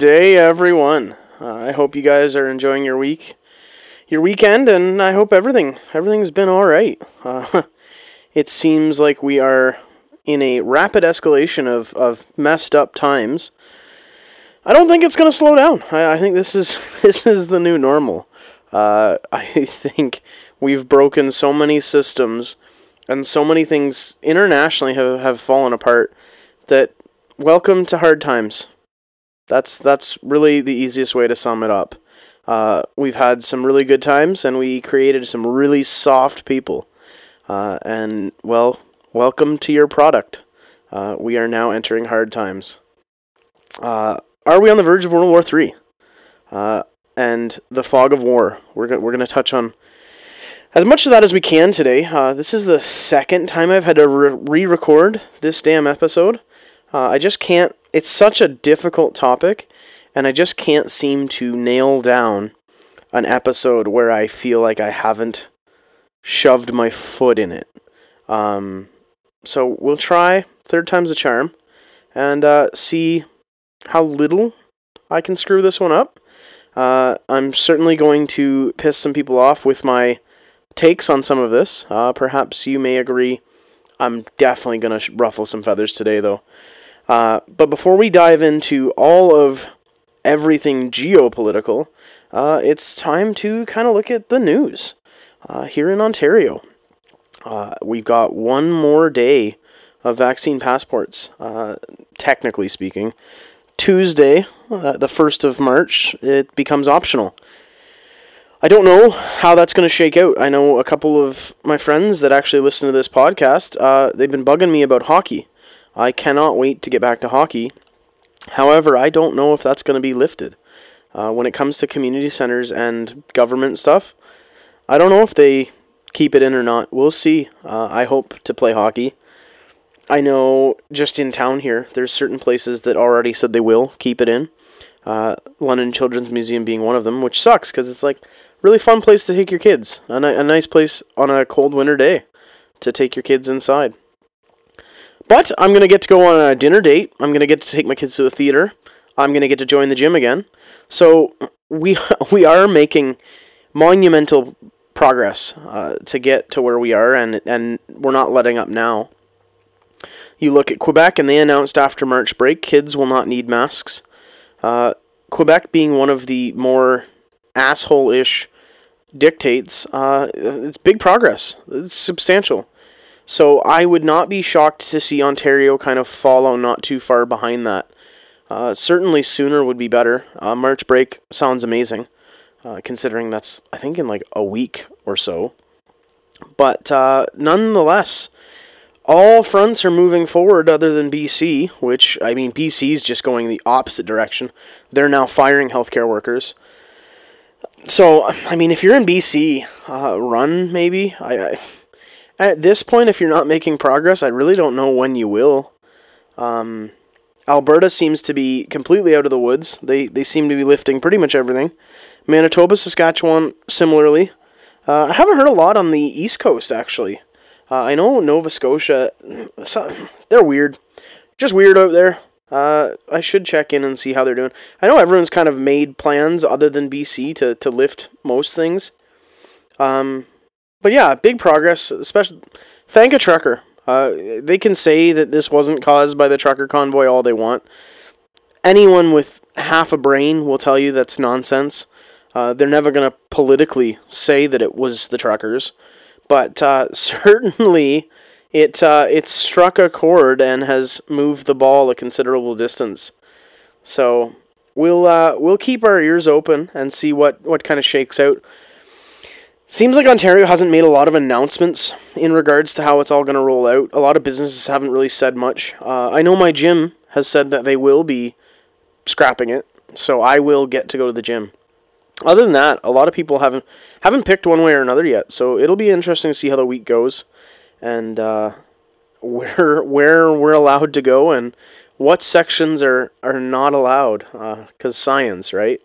day, everyone. Uh, I hope you guys are enjoying your week, your weekend, and I hope everything everything's been all right. Uh, it seems like we are in a rapid escalation of, of messed up times. I don't think it's going to slow down. I, I think this is this is the new normal. Uh, I think we've broken so many systems, and so many things internationally have, have fallen apart. That welcome to hard times. That's that's really the easiest way to sum it up. Uh, we've had some really good times, and we created some really soft people. Uh, and well, welcome to your product. Uh, we are now entering hard times. Uh, are we on the verge of World War Three? Uh, and the fog of war. We're go- we're going to touch on as much of that as we can today. Uh, this is the second time I've had to re record this damn episode. Uh, I just can't. It's such a difficult topic, and I just can't seem to nail down an episode where I feel like I haven't shoved my foot in it. Um, so we'll try third time's a charm, and uh, see how little I can screw this one up. Uh, I'm certainly going to piss some people off with my takes on some of this. Uh, perhaps you may agree. I'm definitely going to ruffle some feathers today, though. Uh, but before we dive into all of everything geopolitical, uh, it's time to kind of look at the news uh, here in Ontario. Uh, we've got one more day of vaccine passports, uh, technically speaking. Tuesday, uh, the 1st of March, it becomes optional. I don't know how that's going to shake out. I know a couple of my friends that actually listen to this podcast, they've been bugging me about hockey. I cannot wait to get back to hockey. However, I don't know if that's going to be lifted. Uh, when it comes to community centers and government stuff, I don't know if they keep it in or not. We'll see. Uh, I hope to play hockey. I know just in town here, there's certain places that already said they will keep it in. Uh, London Children's Museum being one of them, which sucks because it's like really fun place to take your kids. A, ni- a nice place on a cold winter day to take your kids inside. But I'm going to get to go on a dinner date. I'm going to get to take my kids to the theater. I'm going to get to join the gym again. So we we are making monumental progress uh, to get to where we are, and and we're not letting up now. You look at Quebec, and they announced after March break, kids will not need masks. Uh, Quebec being one of the more asshole-ish dictates, uh, it's big progress. It's substantial. So I would not be shocked to see Ontario kind of follow not too far behind that. Uh, certainly sooner would be better. Uh, March break sounds amazing, uh, considering that's, I think, in like a week or so. But uh, nonetheless, all fronts are moving forward other than BC, which, I mean, BC is just going the opposite direction. They're now firing healthcare workers. So, I mean, if you're in BC, uh, run maybe. I, I at this point, if you're not making progress, I really don't know when you will. Um, Alberta seems to be completely out of the woods. They they seem to be lifting pretty much everything. Manitoba, Saskatchewan, similarly. Uh, I haven't heard a lot on the East Coast actually. Uh, I know Nova Scotia, they're weird, just weird out there. Uh, I should check in and see how they're doing. I know everyone's kind of made plans other than BC to, to lift most things. Um, but yeah, big progress. Especially, thank a trucker. Uh, they can say that this wasn't caused by the trucker convoy all they want. Anyone with half a brain will tell you that's nonsense. Uh, they're never going to politically say that it was the truckers, but uh, certainly it uh, it struck a chord and has moved the ball a considerable distance. So we'll uh, we'll keep our ears open and see what, what kind of shakes out. Seems like Ontario hasn't made a lot of announcements in regards to how it's all going to roll out. A lot of businesses haven't really said much. Uh, I know my gym has said that they will be scrapping it, so I will get to go to the gym. Other than that, a lot of people haven't haven't picked one way or another yet, so it'll be interesting to see how the week goes, and uh, where where we're allowed to go and what sections are are not allowed, because uh, science, right?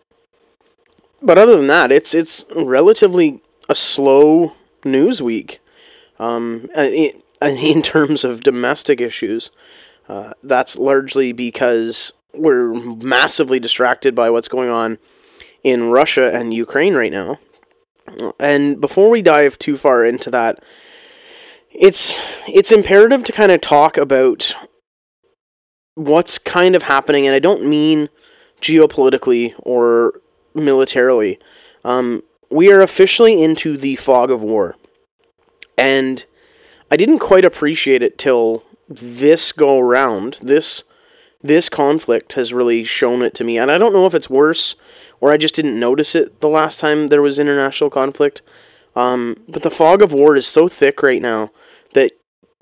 But other than that, it's it's relatively a slow news week. Um, in, in terms of domestic issues, uh, that's largely because we're massively distracted by what's going on in Russia and Ukraine right now. And before we dive too far into that, it's it's imperative to kind of talk about what's kind of happening, and I don't mean geopolitically or militarily. Um, we are officially into the fog of war, and I didn't quite appreciate it till this go round. This this conflict has really shown it to me, and I don't know if it's worse or I just didn't notice it the last time there was international conflict. Um, but the fog of war is so thick right now that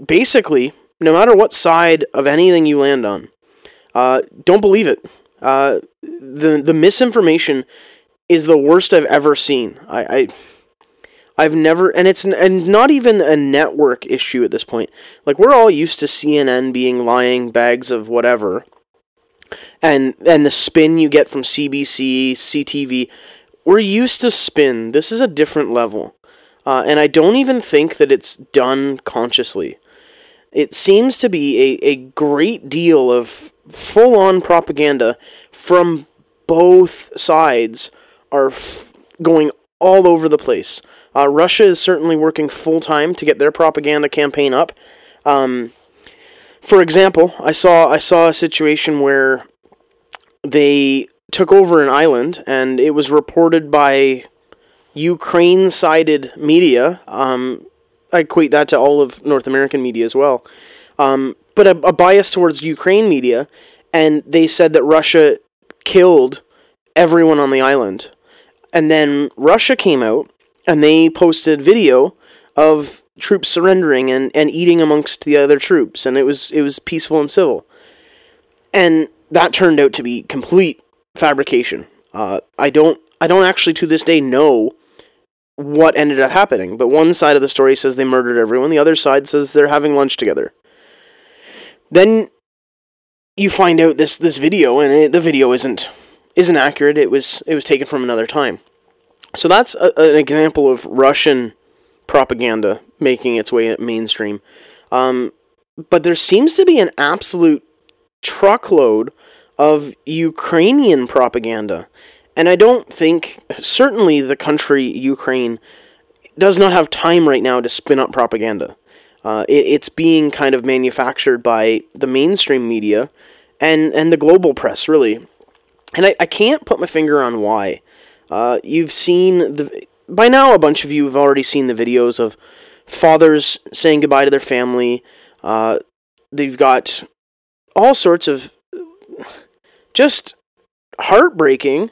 basically, no matter what side of anything you land on, uh, don't believe it. Uh, the the misinformation is the worst I've ever seen. I, I I've never, and it's and not even a network issue at this point. Like we're all used to CNN being lying bags of whatever, and and the spin you get from CBC, CTV. We're used to spin. This is a different level, uh, and I don't even think that it's done consciously. It seems to be a, a great deal of full on propaganda from both sides are f- going all over the place. Uh, Russia is certainly working full time to get their propaganda campaign up. Um, for example, I saw I saw a situation where they took over an island, and it was reported by Ukraine-sided media. Um, I equate that to all of North American media as well, um, but a, a bias towards Ukraine media, and they said that Russia killed everyone on the island, and then Russia came out and they posted video of troops surrendering and, and eating amongst the other troops, and it was it was peaceful and civil, and that turned out to be complete fabrication. Uh, I don't I don't actually to this day know what ended up happening, but one side of the story says they murdered everyone, the other side says they're having lunch together. Then you find out this this video, and it, the video isn't isn't accurate. It was it was taken from another time. So that's a, an example of Russian propaganda making its way mainstream. Um, but there seems to be an absolute truckload of Ukrainian propaganda. And I don't think, certainly, the country Ukraine does not have time right now to spin up propaganda. Uh, it, it's being kind of manufactured by the mainstream media and, and the global press, really. And I, I can't put my finger on why. Uh, you've seen the by now a bunch of you have already seen the videos of fathers saying goodbye to their family. Uh, they've got all sorts of just heartbreaking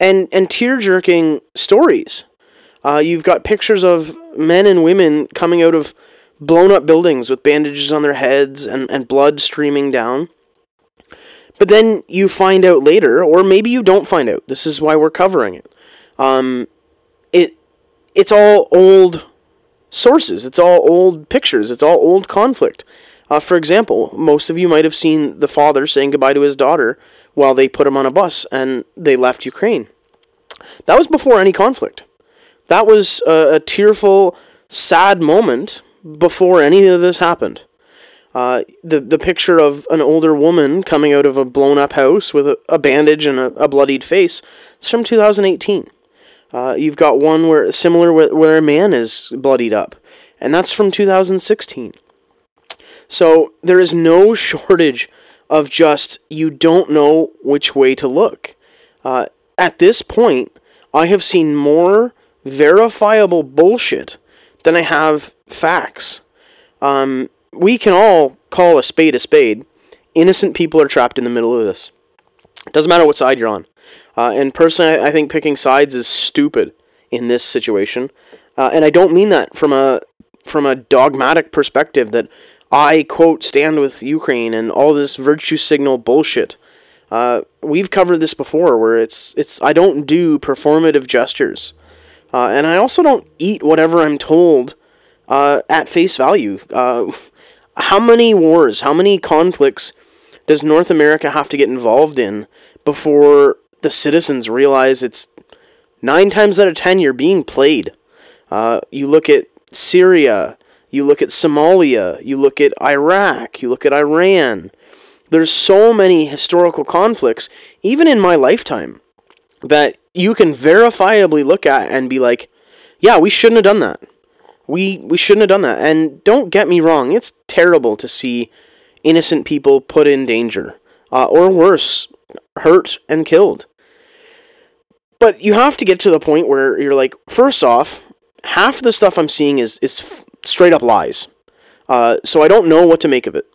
and and tear jerking stories. Uh, you've got pictures of men and women coming out of blown up buildings with bandages on their heads and, and blood streaming down. But then you find out later, or maybe you don't find out. This is why we're covering it. Um, it it's all old sources. It's all old pictures. It's all old conflict. Uh, for example, most of you might have seen the father saying goodbye to his daughter while they put him on a bus and they left Ukraine. That was before any conflict. That was a, a tearful, sad moment before any of this happened. Uh, the the picture of an older woman coming out of a blown up house with a, a bandage and a, a, bloodied face. It's from 2018. Uh, you've got one where similar where, where a man is bloodied up, and that's from 2016. So there is no shortage of just you don't know which way to look. Uh, at this point, I have seen more verifiable bullshit than I have facts. Um, we can all call a spade a spade. Innocent people are trapped in the middle of this. Doesn't matter what side you're on. Uh, and personally, I think picking sides is stupid in this situation. Uh, and I don't mean that from a from a dogmatic perspective that I quote stand with Ukraine and all this virtue signal bullshit. Uh, we've covered this before, where it's it's I don't do performative gestures, uh, and I also don't eat whatever I'm told uh, at face value. How many wars, how many conflicts does North America have to get involved in before the citizens realize it's nine times out of ten you're being played? Uh, you look at Syria, you look at Somalia, you look at Iraq, you look at Iran, There's so many historical conflicts, even in my lifetime, that you can verifiably look at and be like, yeah, we shouldn't have done that. We we shouldn't have done that. And don't get me wrong, it's terrible to see innocent people put in danger, uh, or worse, hurt and killed. But you have to get to the point where you're like, first off, half the stuff I'm seeing is is f- straight up lies. Uh, so I don't know what to make of it.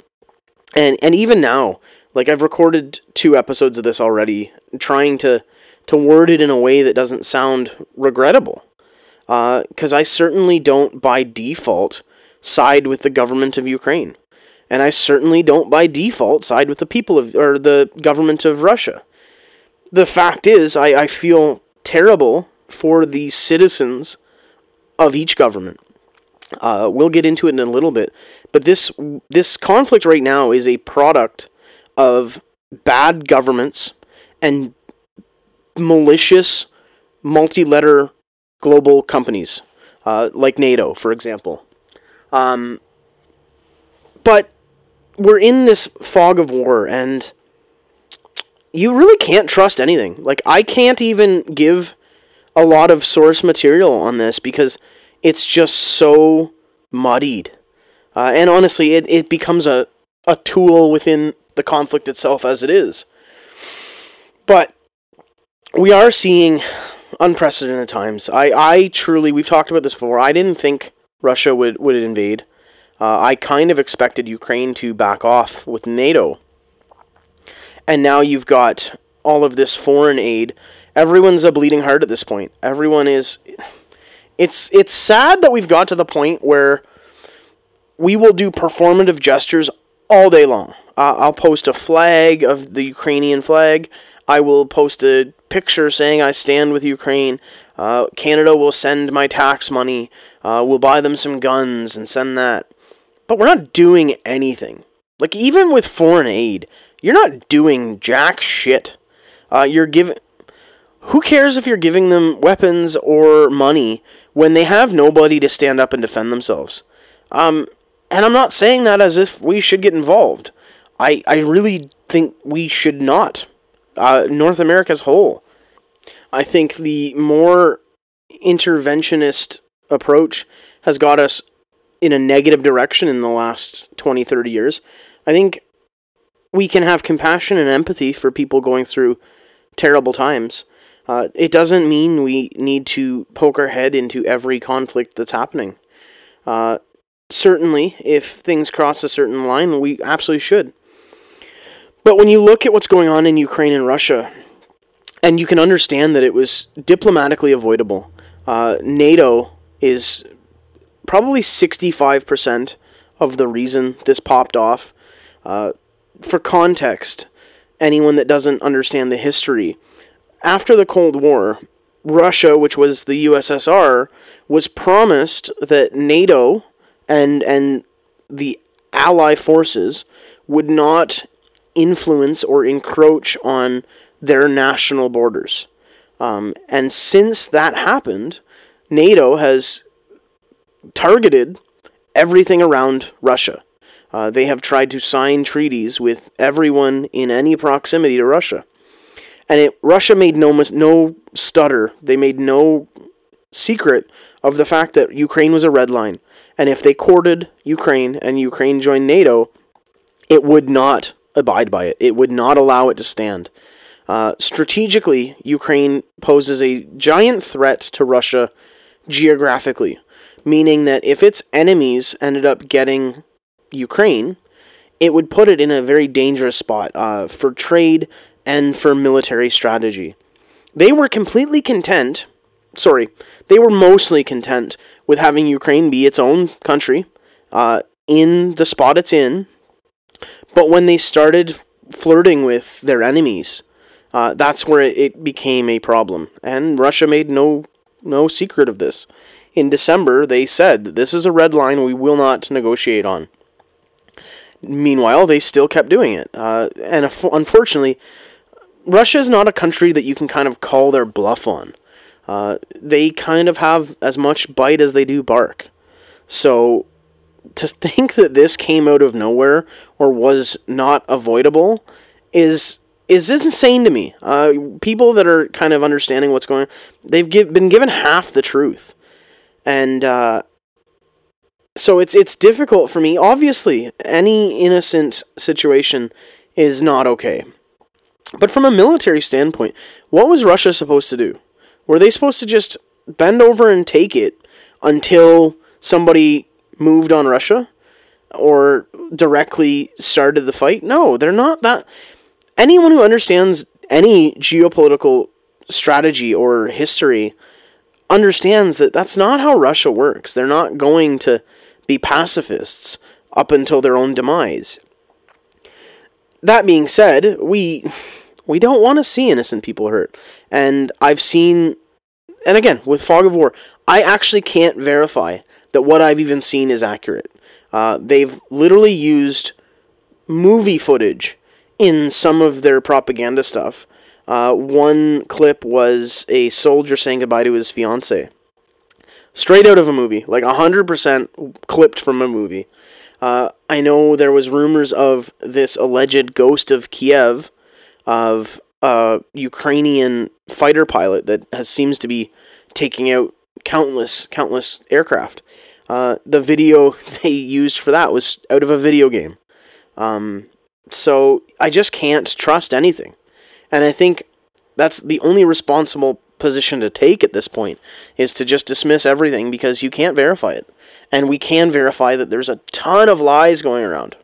And and even now, like I've recorded two episodes of this already, trying to to word it in a way that doesn't sound regrettable. Because uh, I certainly don't, by default, side with the government of Ukraine, and I certainly don't, by default, side with the people of or the government of Russia. The fact is, I, I feel terrible for the citizens of each government. Uh, we'll get into it in a little bit, but this this conflict right now is a product of bad governments and malicious multi-letter global companies, uh, like NATO, for example. Um, but we're in this fog of war, and you really can't trust anything. Like, I can't even give a lot of source material on this because it's just so muddied. Uh, and honestly, it, it becomes a, a tool within the conflict itself as it is. But we are seeing unprecedented times. I, I truly, we've talked about this before. I didn't think Russia would, would invade. Uh, I kind of expected Ukraine to back off with NATO. And now you've got all of this foreign aid. Everyone's a bleeding heart at this point. Everyone is. It's it's sad that we've got to the point where we will do performative gestures all day long. Uh, I'll post a flag of the Ukrainian flag. I will post a picture saying I stand with Ukraine. Uh, Canada will send my tax money. Uh, we'll buy them some guns and send that. But we're not doing anything. Like, even with foreign aid, you're not doing jack shit. Uh, you're giving. Who cares if you're giving them weapons or money when they have nobody to stand up and defend themselves? Um, and I'm not saying that as if we should get involved. I, I really think we should not uh, North America as whole. I think the more interventionist approach has got us in a negative direction in the last 20, 30 years. I think we can have compassion and empathy for people going through terrible times. Uh, it doesn't mean we need to poke our head into every conflict that's happening. Uh, certainly, if things cross a certain line, we absolutely should. But when you look at what's going on in Ukraine and Russia, and you can understand that it was diplomatically avoidable, uh, NATO is probably 65% of the reason this popped off. Uh, for context, anyone that doesn't understand the history, after the Cold War, Russia, which was the USSR, was promised that NATO and and the ally forces would not influence or encroach on their national borders. Um, and since that happened, NATO has targeted everything around Russia. Uh, they have tried to sign treaties with everyone in any proximity to Russia. And it, Russia made no, no stutter, they made no secret of the fact that Ukraine was a red line. And if they courted Ukraine and Ukraine joined NATO, it would not abide by it. It would not allow it to stand. Uh, strategically, Ukraine poses a giant threat to Russia geographically, meaning that if its enemies ended up getting Ukraine, it would put it in a very dangerous spot uh, for trade and for military strategy. They were completely content, sorry, they were mostly content with having Ukraine be its own country uh, in the spot it's in but when they started flirting with their enemies, uh, that's where it became a problem. And Russia made no no secret of this. In December, they said this is a red line we will not negotiate on. Meanwhile, they still kept doing it, uh, and unfortunately, Russia is not a country that you can kind of call their bluff on. Uh, they kind of have as much bite as they do bark. So to think that this came out of nowhere or was not avoidable is is insane to me. Uh, people that are kind of understanding what's going on, they've give, been given half the truth, and uh, so it's it's difficult for me. Obviously, any innocent situation is not okay. But from a military standpoint, what was Russia supposed to do? Were they supposed to just bend over and take it until somebody moved on Russia or directly started the fight? No, they're not that. Anyone who understands any geopolitical strategy or history understands that that's not how Russia works. They're not going to be pacifists up until their own demise. That being said, we we don't want to see innocent people hurt. And I've seen and again, with Fog of War, I actually can't verify that what I've even seen is accurate. Uh, they've literally used movie footage in some of their propaganda stuff. Uh, one clip was a soldier saying goodbye to his fiance straight out of a movie, like 100% clipped from a movie. Uh, I know there was rumors of this alleged ghost of Kiev, of a Ukrainian fighter pilot that has seems to be taking out countless, countless aircraft. Uh, the video they used for that was out of a video game. Um, so I just can't trust anything. And I think that's the only responsible position to take at this point is to just dismiss everything because you can't verify it. And we can verify that there's a ton of lies going around.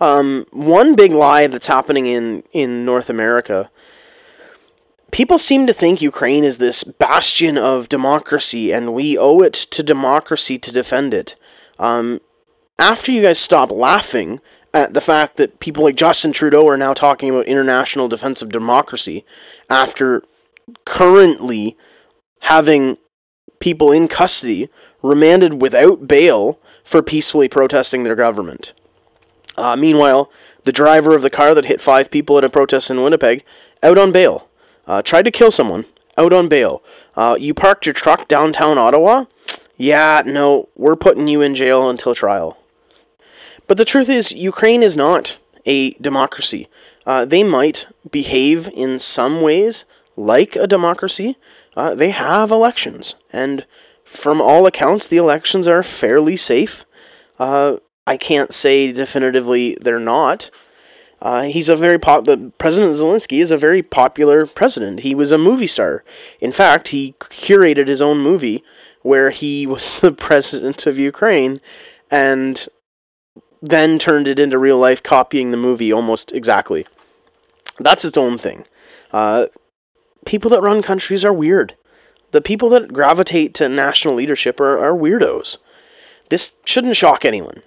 Um, one big lie that's happening in, in North America people seem to think Ukraine is this bastion of democracy and we owe it to democracy to defend it. Um, after you guys stop laughing at the fact that people like Justin Trudeau are now talking about international defense of democracy after currently having people in custody remanded without bail for peacefully protesting their government. Uh, meanwhile, the driver of the car that hit five people at a protest in Winnipeg out on bail. Uh, tried to kill someone out on bail. Uh, you parked your truck downtown Ottawa? Yeah, no, we're putting you in jail until trial. But the truth is, Ukraine is not a democracy. Uh, they might behave in some ways like a democracy, uh, they have elections. And from all accounts, the elections are fairly safe. Uh, I can't say definitively they're not. Uh, he's a very pop. The President Zelensky is a very popular president. He was a movie star. In fact, he curated his own movie where he was the president of Ukraine, and then turned it into real life, copying the movie almost exactly. That's its own thing. Uh, people that run countries are weird. The people that gravitate to national leadership are, are weirdos. This shouldn't shock anyone.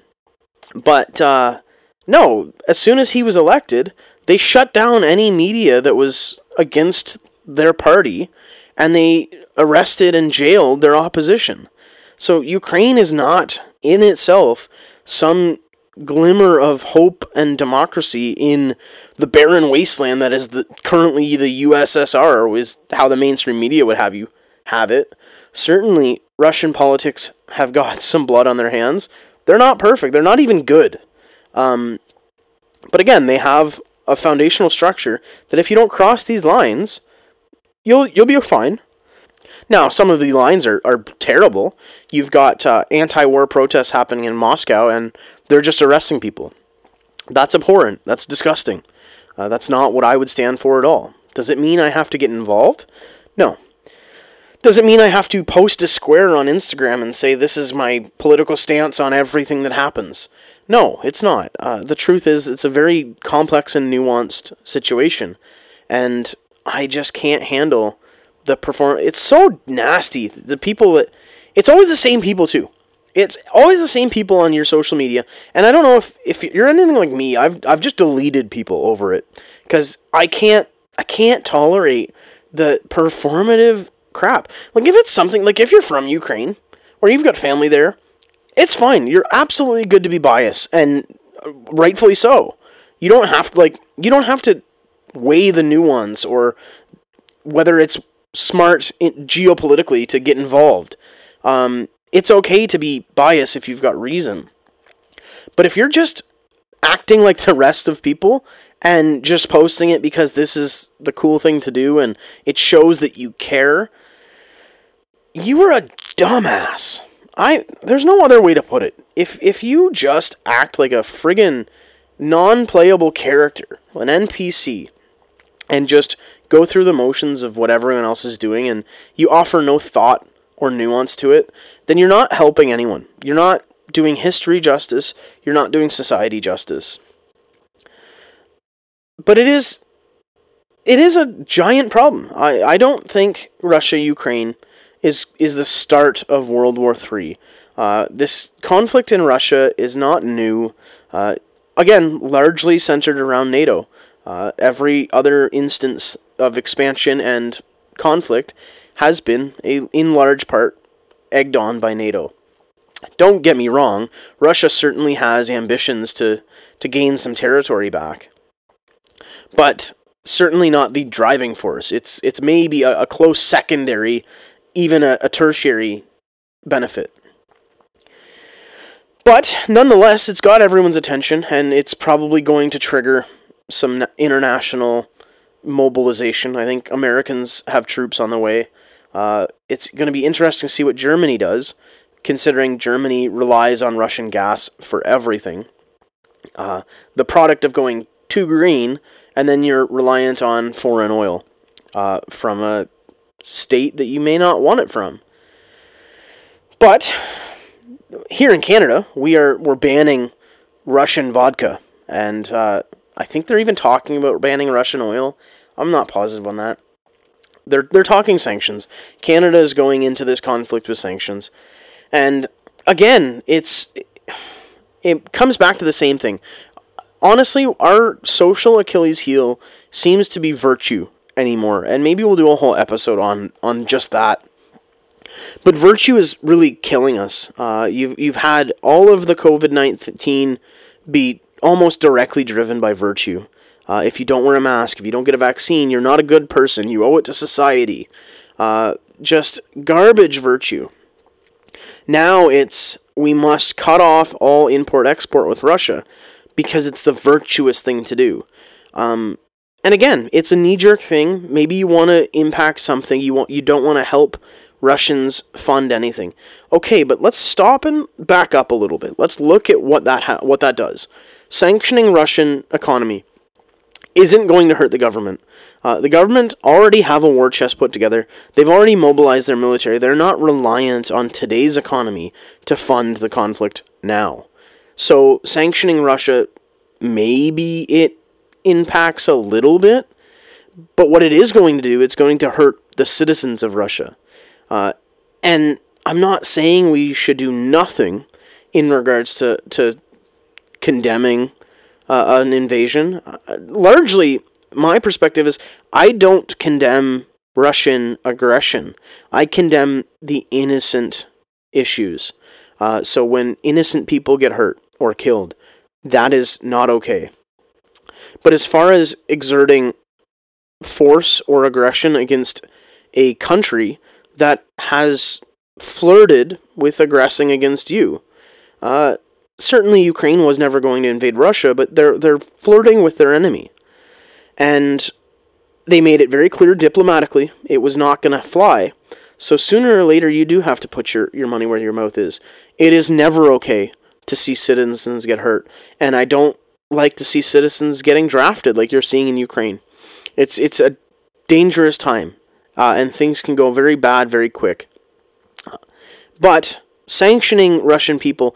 But uh, no, as soon as he was elected, they shut down any media that was against their party and they arrested and jailed their opposition. So Ukraine is not in itself some glimmer of hope and democracy in the barren wasteland that is the currently the USSR is how the mainstream media would have you have it. Certainly Russian politics have got some blood on their hands. They're not perfect. They're not even good. Um, but again, they have a foundational structure that if you don't cross these lines, you'll you'll be fine. Now, some of the lines are, are terrible. You've got uh, anti war protests happening in Moscow, and they're just arresting people. That's abhorrent. That's disgusting. Uh, that's not what I would stand for at all. Does it mean I have to get involved? No. Does it mean I have to post a square on Instagram and say this is my political stance on everything that happens? No, it's not. Uh, the truth is, it's a very complex and nuanced situation, and I just can't handle the perform. It's so nasty. The people that it's always the same people too. It's always the same people on your social media, and I don't know if if you're anything like me. I've I've just deleted people over it because I can't I can't tolerate the performative crap. Like if it's something like if you're from Ukraine or you've got family there, it's fine. You're absolutely good to be biased and rightfully so. You don't have to like you don't have to weigh the nuance or whether it's smart geopolitically to get involved. Um, it's okay to be biased if you've got reason. But if you're just acting like the rest of people and just posting it because this is the cool thing to do and it shows that you care, you are a dumbass. I there's no other way to put it. If if you just act like a friggin' non-playable character, an NPC, and just go through the motions of what everyone else is doing and you offer no thought or nuance to it, then you're not helping anyone. You're not doing history justice, you're not doing society justice. But it is it is a giant problem. I, I don't think Russia Ukraine is is the start of World War III. Uh, this conflict in Russia is not new. Uh, again, largely centered around NATO. Uh, every other instance of expansion and conflict has been, a, in large part, egged on by NATO. Don't get me wrong, Russia certainly has ambitions to, to gain some territory back. But certainly not the driving force. It's, it's maybe a, a close secondary, even a, a tertiary benefit. But nonetheless, it's got everyone's attention, and it's probably going to trigger some international mobilization. I think Americans have troops on the way. Uh, it's going to be interesting to see what Germany does, considering Germany relies on Russian gas for everything. Uh, the product of going too green, and then you're reliant on foreign oil uh, from a state that you may not want it from. But here in Canada, we are we're banning Russian vodka, and uh, I think they're even talking about banning Russian oil. I'm not positive on that. They're they're talking sanctions. Canada is going into this conflict with sanctions, and again, it's it comes back to the same thing. Honestly, our social Achilles heel seems to be virtue anymore, and maybe we'll do a whole episode on on just that but virtue is really killing us. Uh, you've you've had all of the COVID nineteen be almost directly driven by virtue. Uh, if you don't wear a mask, if you don't get a vaccine, you're not a good person. You owe it to society. Uh, just garbage virtue. Now it's we must cut off all import export with Russia because it's the virtuous thing to do. Um, and again, it's a knee jerk thing. Maybe you want to impact something. You want you don't want to help Russians fund anything. Okay, but let's stop and back up a little bit. Let's look at what that ha- what that does. Sanctioning Russian economy isn't going to hurt the government. Uh, the government already have a war chest put together. They've already mobilized their military. They're not reliant on today's economy to fund the conflict now. So sanctioning Russia, maybe it impacts a little bit, but what it is going to do, it's going to hurt the citizens of Russia. Uh, and I'm not saying we should do nothing in regards to, to condemning uh, an invasion. Uh, largely, my perspective is I don't condemn Russian aggression. I condemn the innocent issues. Uh, so when innocent people get hurt or killed, that is not okay. But as far as exerting force or aggression against a country that has flirted with aggressing against you. Uh, certainly, Ukraine was never going to invade Russia, but they're they're flirting with their enemy, and they made it very clear diplomatically it was not going to fly. So sooner or later, you do have to put your, your money where your mouth is. It is never okay to see citizens get hurt, and I don't like to see citizens getting drafted like you're seeing in Ukraine. It's it's a dangerous time uh, and things can go very bad very quick. But sanctioning Russian people,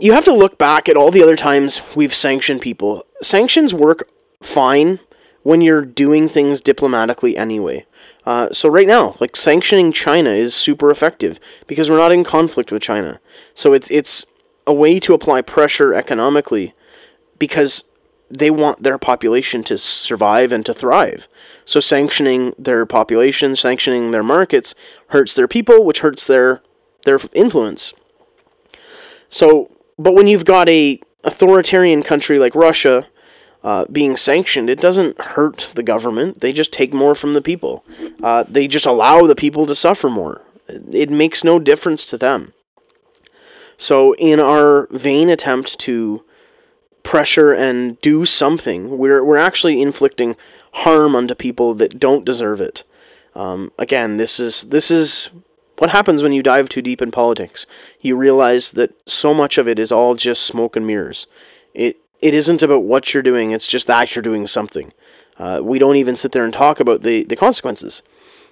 you have to look back at all the other times we've sanctioned people. Sanctions work fine when you're doing things diplomatically anyway. Uh, so right now, like sanctioning China is super effective because we're not in conflict with China. So it's it's a way to apply pressure economically because they want their population to survive and to thrive. So sanctioning their population, sanctioning their markets hurts their people, which hurts their their influence. So, but when you've got a authoritarian country like Russia uh, being sanctioned, it doesn't hurt the government. They just take more from the people. Uh, they just allow the people to suffer more. It makes no difference to them. So, in our vain attempt to pressure and do something, we're, we're actually inflicting harm unto people that don't deserve it. Um, again, this is this is what happens when you dive too deep in politics. You realize that so much of it is all just smoke and mirrors. It it isn't about what you're doing; it's just that you're doing something. Uh, we don't even sit there and talk about the, the consequences.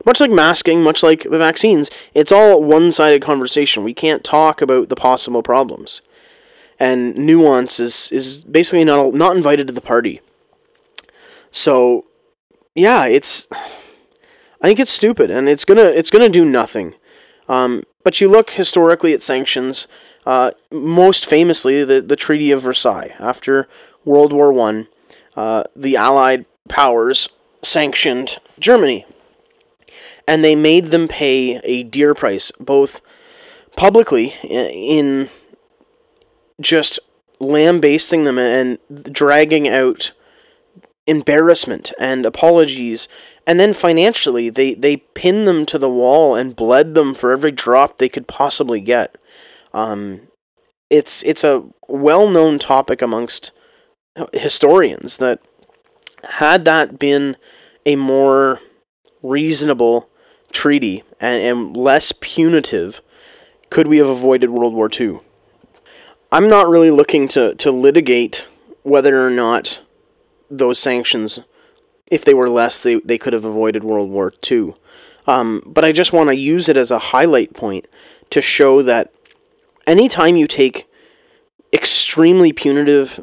Much like masking, much like the vaccines, it's all one sided conversation. We can't talk about the possible problems. And nuance is, is basically not, not invited to the party. So, yeah, it's. I think it's stupid, and it's gonna it's gonna do nothing. Um, but you look historically at sanctions. Uh, most famously, the the Treaty of Versailles after World War One, uh, the Allied powers sanctioned Germany. And they made them pay a dear price, both publicly in just lambasting them and dragging out embarrassment and apologies and then financially they they pinned them to the wall and bled them for every drop they could possibly get um, it's it's a well-known topic amongst historians that had that been a more reasonable treaty and, and less punitive, could we have avoided World War II? I'm not really looking to, to litigate whether or not those sanctions, if they were less, they, they could have avoided World War II. Um, but I just want to use it as a highlight point to show that anytime you take extremely punitive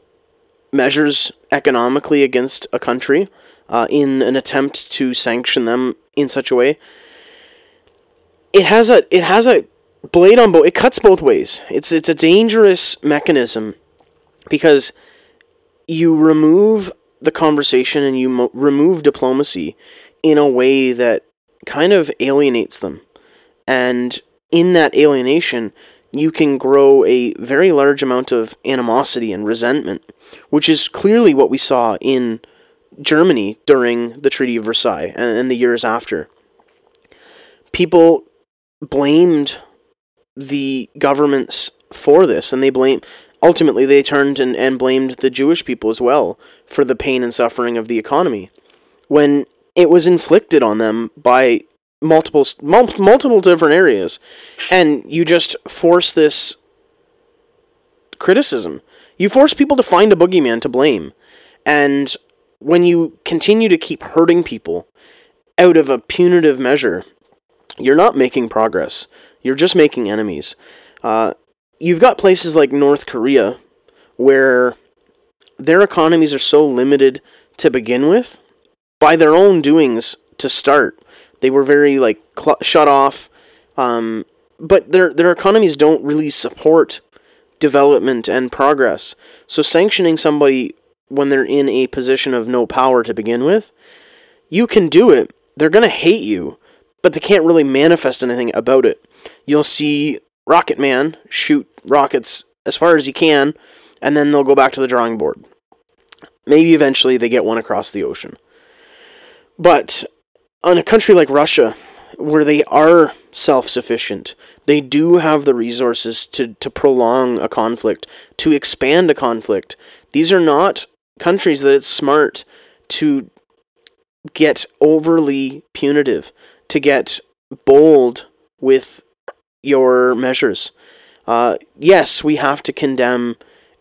measures economically against a country uh, in an attempt to sanction them in such a way. It has a it has a blade on both. It cuts both ways. It's it's a dangerous mechanism because you remove the conversation and you mo- remove diplomacy in a way that kind of alienates them. And in that alienation, you can grow a very large amount of animosity and resentment, which is clearly what we saw in Germany during the Treaty of Versailles and, and the years after. People blamed the governments for this, and they blame ultimately they turned and, and blamed the Jewish people as well for the pain and suffering of the economy when it was inflicted on them by multiple multiple different areas, and you just force this criticism. You force people to find a boogeyman to blame, and when you continue to keep hurting people out of a punitive measure, you're not making progress. You're just making enemies. Uh, you've got places like North Korea where their economies are so limited to begin with by their own doings to start they were very like cl- shut off, um, but their their economies don't really support development and progress. So sanctioning somebody when they're in a position of no power to begin with, you can do it. They're gonna hate you, but they can't really manifest anything about it. You'll see Rocket Man shoot rockets as far as he can, and then they'll go back to the drawing board. Maybe eventually they get one across the ocean. But on a country like Russia, where they are self sufficient, they do have the resources to, to prolong a conflict, to expand a conflict. These are not countries that it's smart to get overly punitive, to get bold with your measures. Uh, yes, we have to condemn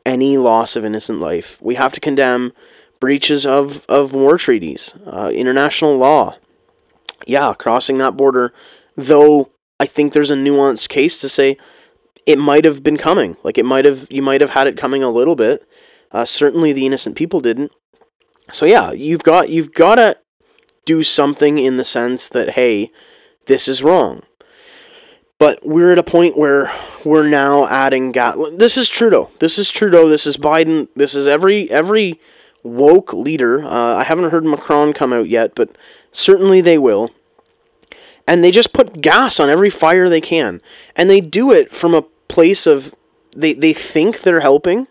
any loss of innocent life. We have to condemn breaches of, of war treaties, uh, international law yeah, crossing that border, though I think there's a nuanced case to say it might have been coming. Like it might have, you might have had it coming a little bit. Uh, certainly, the innocent people didn't. So yeah, you've got you've got to do something in the sense that hey, this is wrong. But we're at a point where we're now adding gas. This is Trudeau. This is Trudeau. This is Biden. This is every every woke leader. Uh, I haven't heard Macron come out yet, but certainly they will. And they just put gas on every fire they can. And they do it from a place of they, they think they're helping.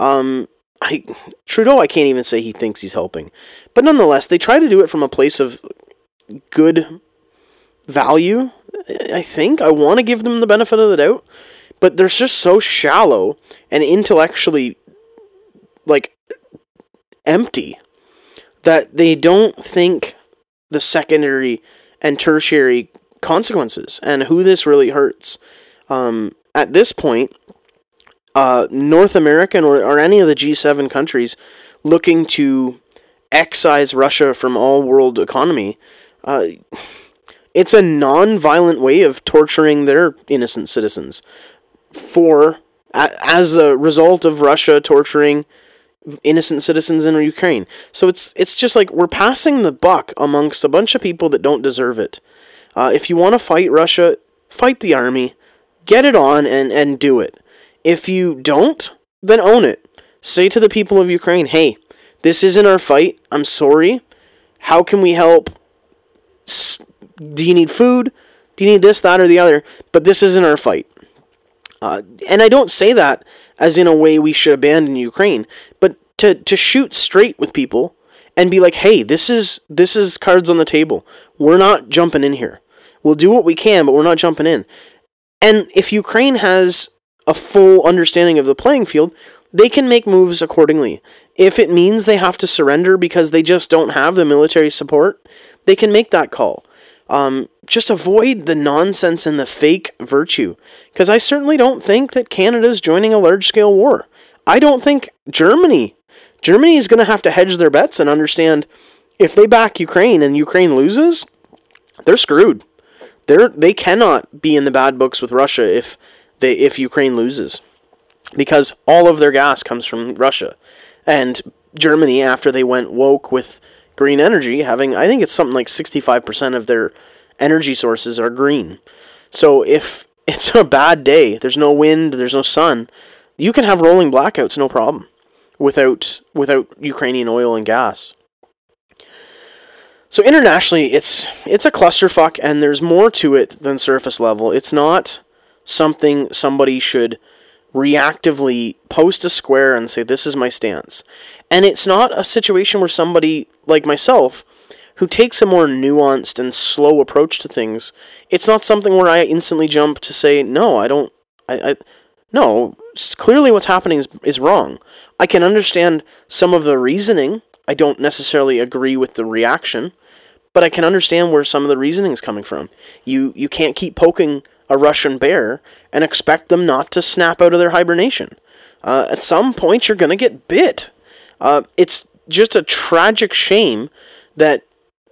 Um, I Trudeau, I can't even say he thinks he's helping, but nonetheless, they try to do it from a place of good value. I think I want to give them the benefit of the doubt, but they're just so shallow and intellectually like empty that they don't think the secondary and tertiary consequences and who this really hurts. Um, at this point, uh, North American or, or any of the G7 countries looking to excise Russia from all world economy, uh, it's a non-violent way of torturing their innocent citizens for as a result of Russia torturing innocent citizens in Ukraine. So it's it's just like we're passing the buck amongst a bunch of people that don't deserve it. Uh, if you want to fight Russia, fight the army, get it on and and do it. If you don't, then own it. Say to the people of Ukraine, "Hey, this isn't our fight. I'm sorry. How can we help? Do you need food? Do you need this, that, or the other? But this isn't our fight." Uh, and I don't say that as in a way we should abandon Ukraine, but to, to shoot straight with people and be like, hey, this is this is cards on the table. We're not jumping in here. We'll do what we can, but we're not jumping in. And if Ukraine has a full understanding of the playing field, they can make moves accordingly. If it means they have to surrender because they just don't have the military support, they can make that call. Um, just avoid the nonsense and the fake virtue. Because I certainly don't think that Canada is joining a large scale war. I don't think Germany. Germany is going to have to hedge their bets and understand if they back Ukraine and Ukraine loses, they're screwed. They're they cannot be in the bad books with Russia if they if Ukraine loses. Because all of their gas comes from Russia. And Germany after they went woke with green energy, having I think it's something like 65% of their energy sources are green. So if it's a bad day, there's no wind, there's no sun, you can have rolling blackouts no problem without without Ukrainian oil and gas. So internationally, it's it's a clusterfuck, and there's more to it than surface level. It's not something somebody should reactively post a square and say this is my stance. And it's not a situation where somebody like myself who takes a more nuanced and slow approach to things, it's not something where I instantly jump to say, no, I don't, I, I no, clearly what's happening is, is wrong. I can understand some of the reasoning. I don't necessarily agree with the reaction, but I can understand where some of the reasoning is coming from. You, you can't keep poking a Russian bear and expect them not to snap out of their hibernation. Uh, at some point, you're going to get bit. Uh, it's just a tragic shame that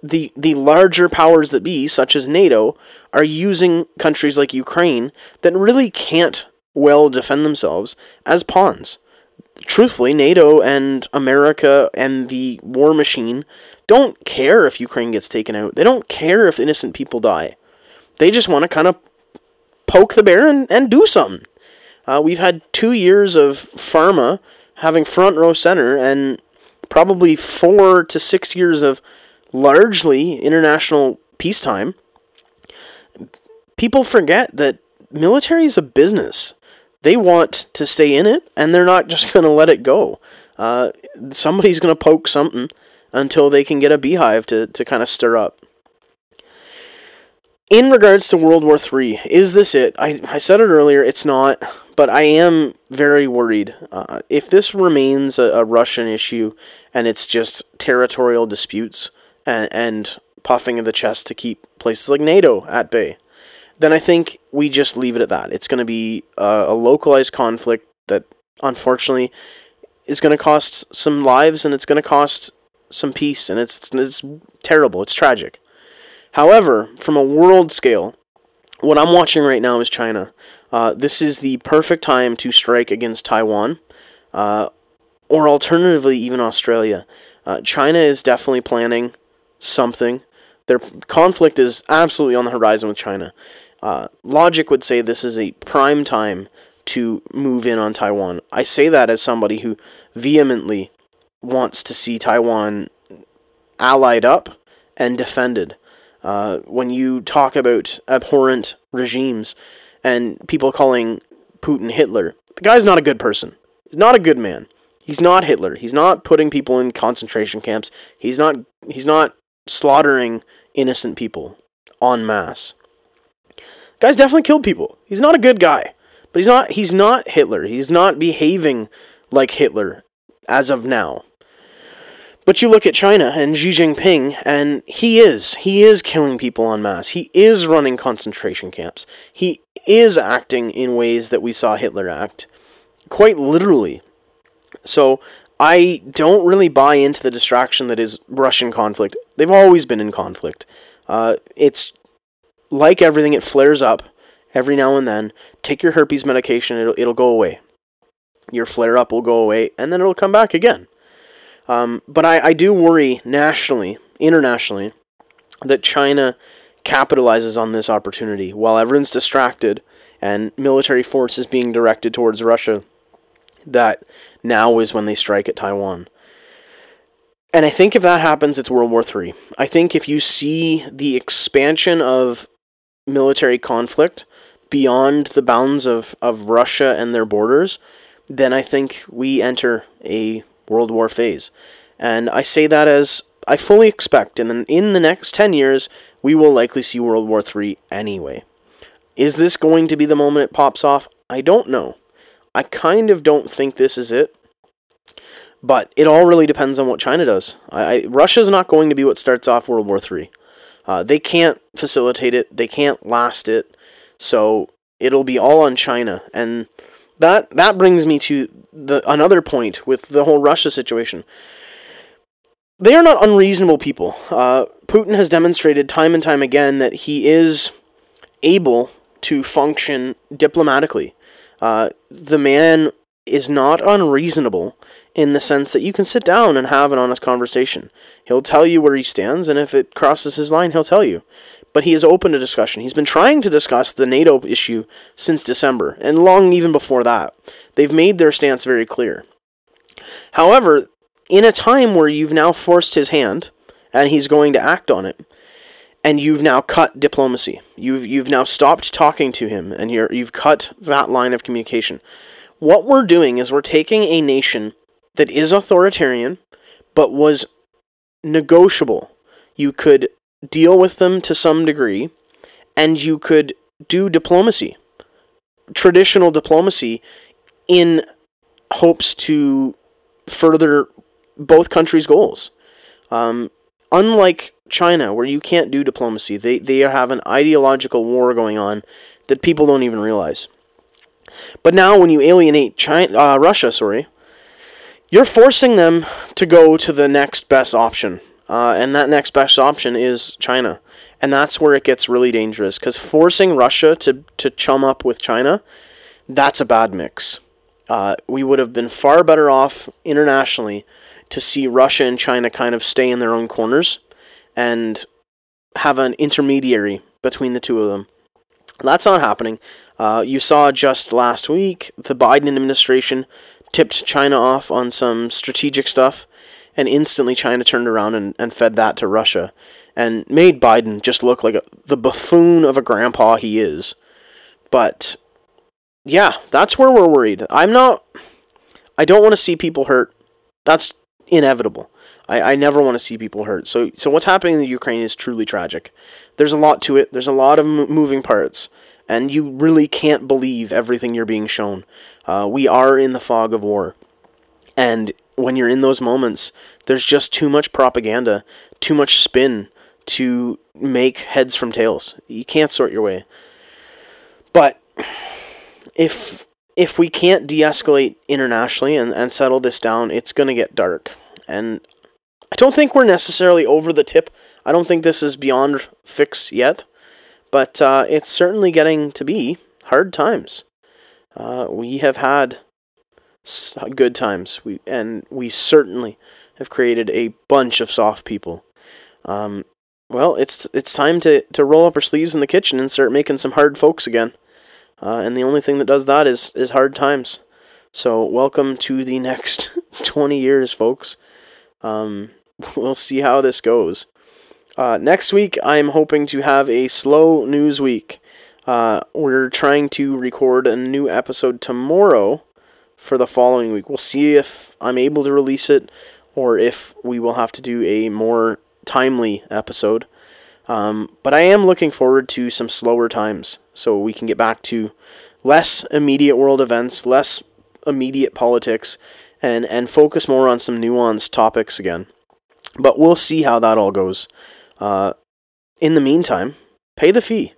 the the larger powers that be, such as NATO, are using countries like Ukraine that really can't well defend themselves as pawns. Truthfully, NATO and America and the war machine don't care if Ukraine gets taken out. They don't care if innocent people die. They just want to kind of poke the bear and, and do something. Uh, we've had two years of pharma having front row center and probably four to six years of largely international peacetime, people forget that military is a business. They want to stay in it, and they're not just going to let it go. Uh, somebody's going to poke something until they can get a beehive to, to kind of stir up. In regards to World War III, is this it? I, I said it earlier, it's not, but I am very worried. Uh, if this remains a, a Russian issue and it's just territorial disputes, and, and puffing of the chest to keep places like NATO at bay, then I think we just leave it at that. It's going to be a, a localized conflict that unfortunately is going to cost some lives and it's going to cost some peace and it's it's terrible. It's tragic. However, from a world scale, what I'm watching right now is China. Uh, this is the perfect time to strike against Taiwan, uh, or alternatively, even Australia. Uh, China is definitely planning something. Their conflict is absolutely on the horizon with China. Uh, logic would say this is a prime time to move in on Taiwan. I say that as somebody who vehemently wants to see Taiwan allied up and defended. Uh, when you talk about abhorrent regimes and people calling Putin Hitler, the guy's not a good person. He's not a good man. He's not Hitler. He's not putting people in concentration camps. He's not. He's not slaughtering innocent people en masse. Guy's definitely killed people. He's not a good guy, but he's not he's not Hitler. He's not behaving like Hitler as of now. But you look at China and Xi Jinping, and he is. He is killing people en masse. He is running concentration camps. He is acting in ways that we saw Hitler act, quite literally. So I don't really buy into the distraction that is Russian conflict. They've always been in conflict. Uh, it's like everything, it flares up every now and then. Take your herpes medication, it'll, it'll go away. Your flare up will go away, and then it'll come back again. Um, but I, I do worry nationally, internationally, that China capitalizes on this opportunity while everyone's distracted and military force is being directed towards Russia. That now is when they strike at Taiwan. And I think if that happens, it's World War III. I think if you see the expansion of military conflict beyond the bounds of, of Russia and their borders, then I think we enter a World War phase. And I say that as I fully expect in the, in the next 10 years, we will likely see World War III anyway. Is this going to be the moment it pops off? I don't know. I kind of don't think this is it. But it all really depends on what China does. I, I, Russia's not going to be what starts off World War III. Uh, they can't facilitate it. They can't last it. So it'll be all on China. And that that brings me to the another point with the whole Russia situation. They are not unreasonable people. Uh, Putin has demonstrated time and time again that he is able to function diplomatically. Uh, the man is not unreasonable in the sense that you can sit down and have an honest conversation. He'll tell you where he stands, and if it crosses his line, he'll tell you but he is open to discussion. He's been trying to discuss the NATO issue since December, and long even before that. They've made their stance very clear. However, in a time where you've now forced his hand, and he's going to act on it, and you've now cut diplomacy. You've you've now stopped talking to him, and you're you've cut that line of communication. What we're doing is we're taking a nation that is authoritarian, but was negotiable. You could deal with them to some degree, and you could do diplomacy, traditional diplomacy, in hopes to further both countries' goals. Um, unlike China, where you can't do diplomacy, they, they have an ideological war going on that people don't even realize. But now, when you alienate China, uh, Russia, sorry, you're forcing them to go to the next best option. Uh, and that next best option is China. And that's where it gets really dangerous because forcing Russia to, to chum up with China, that's a bad mix. Uh, we would have been far better off internationally to see Russia and China kind of stay in their own corners and have an intermediary between the two of them. That's not happening. Uh, you saw just last week the Biden administration tipped China off on some strategic stuff and instantly China turned around and, and fed that to Russia and made Biden just look like a, the buffoon of a grandpa he is. But yeah, that's where we're worried. I'm not. I don't want to see people hurt. That's inevitable. I, I never want to see people hurt. So so what's happening in the Ukraine is truly tragic. There's a lot to it. There's a lot of moving parts, and you really can't believe everything you're being shown. Uh, we are in the fog of war, and when you're in those moments, there's just too much propaganda, too much spin to make heads from tails. You can't sort your way. But if if we can't de-escalate internationally and, and settle this down, it's gonna get dark. And I don't think we're necessarily over the tip. I don't think this is beyond fix yet. But uh, it's certainly getting to be hard times. Uh, we have had good times. We and we certainly have created a bunch of soft people. Um, well, it's it's time to, to roll up our sleeves in the kitchen and start making some hard folks again. Uh, and the only thing that does that is is hard times. So welcome to the next twenty years, folks. Um, we'll see how this goes. Uh, next week, I'm hoping to have a slow news week. Uh, we're trying to record a new episode tomorrow for the following week. We'll see if I'm able to release it or if we will have to do a more timely episode. Um, but I am looking forward to some slower times so we can get back to less immediate world events, less immediate politics, and, and focus more on some nuanced topics again. But we'll see how that all goes. Uh, in the meantime, pay the fee.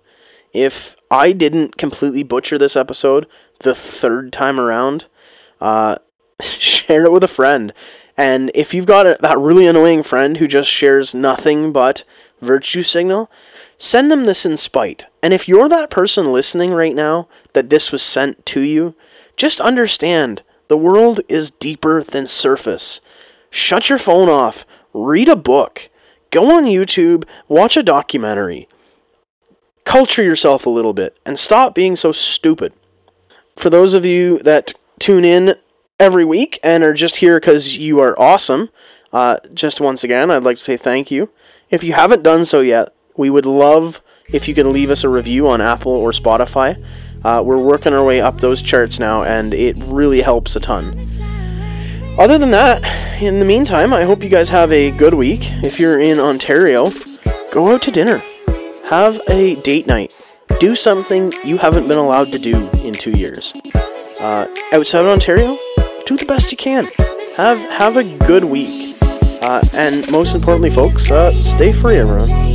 If I didn't completely butcher this episode the third time around, uh, share it with a friend. And if you've got a, that really annoying friend who just shares nothing but virtue signal, send them this in spite. And if you're that person listening right now that this was sent to you, just understand the world is deeper than surface. Shut your phone off, read a book, go on YouTube, watch a documentary. Culture yourself a little bit and stop being so stupid. For those of you that tune in every week and are just here because you are awesome, uh, just once again, I'd like to say thank you. If you haven't done so yet, we would love if you could leave us a review on Apple or Spotify. Uh, we're working our way up those charts now, and it really helps a ton. Other than that, in the meantime, I hope you guys have a good week. If you're in Ontario, go out to dinner, have a date night, do something you haven't been allowed to do in two years. Uh, outside of Ontario, do the best you can. Have have a good week, uh, and most importantly, folks, uh, stay free, everyone.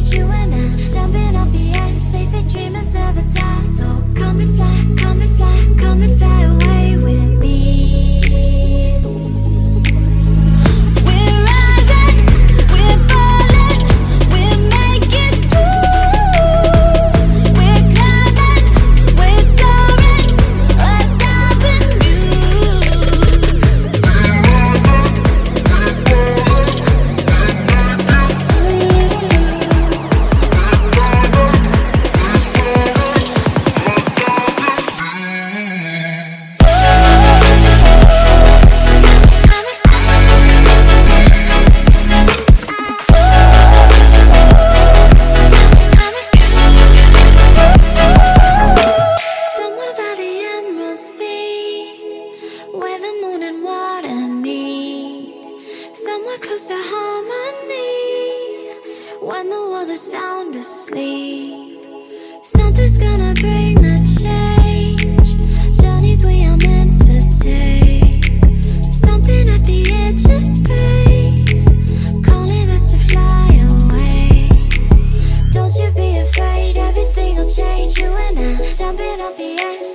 Come and fly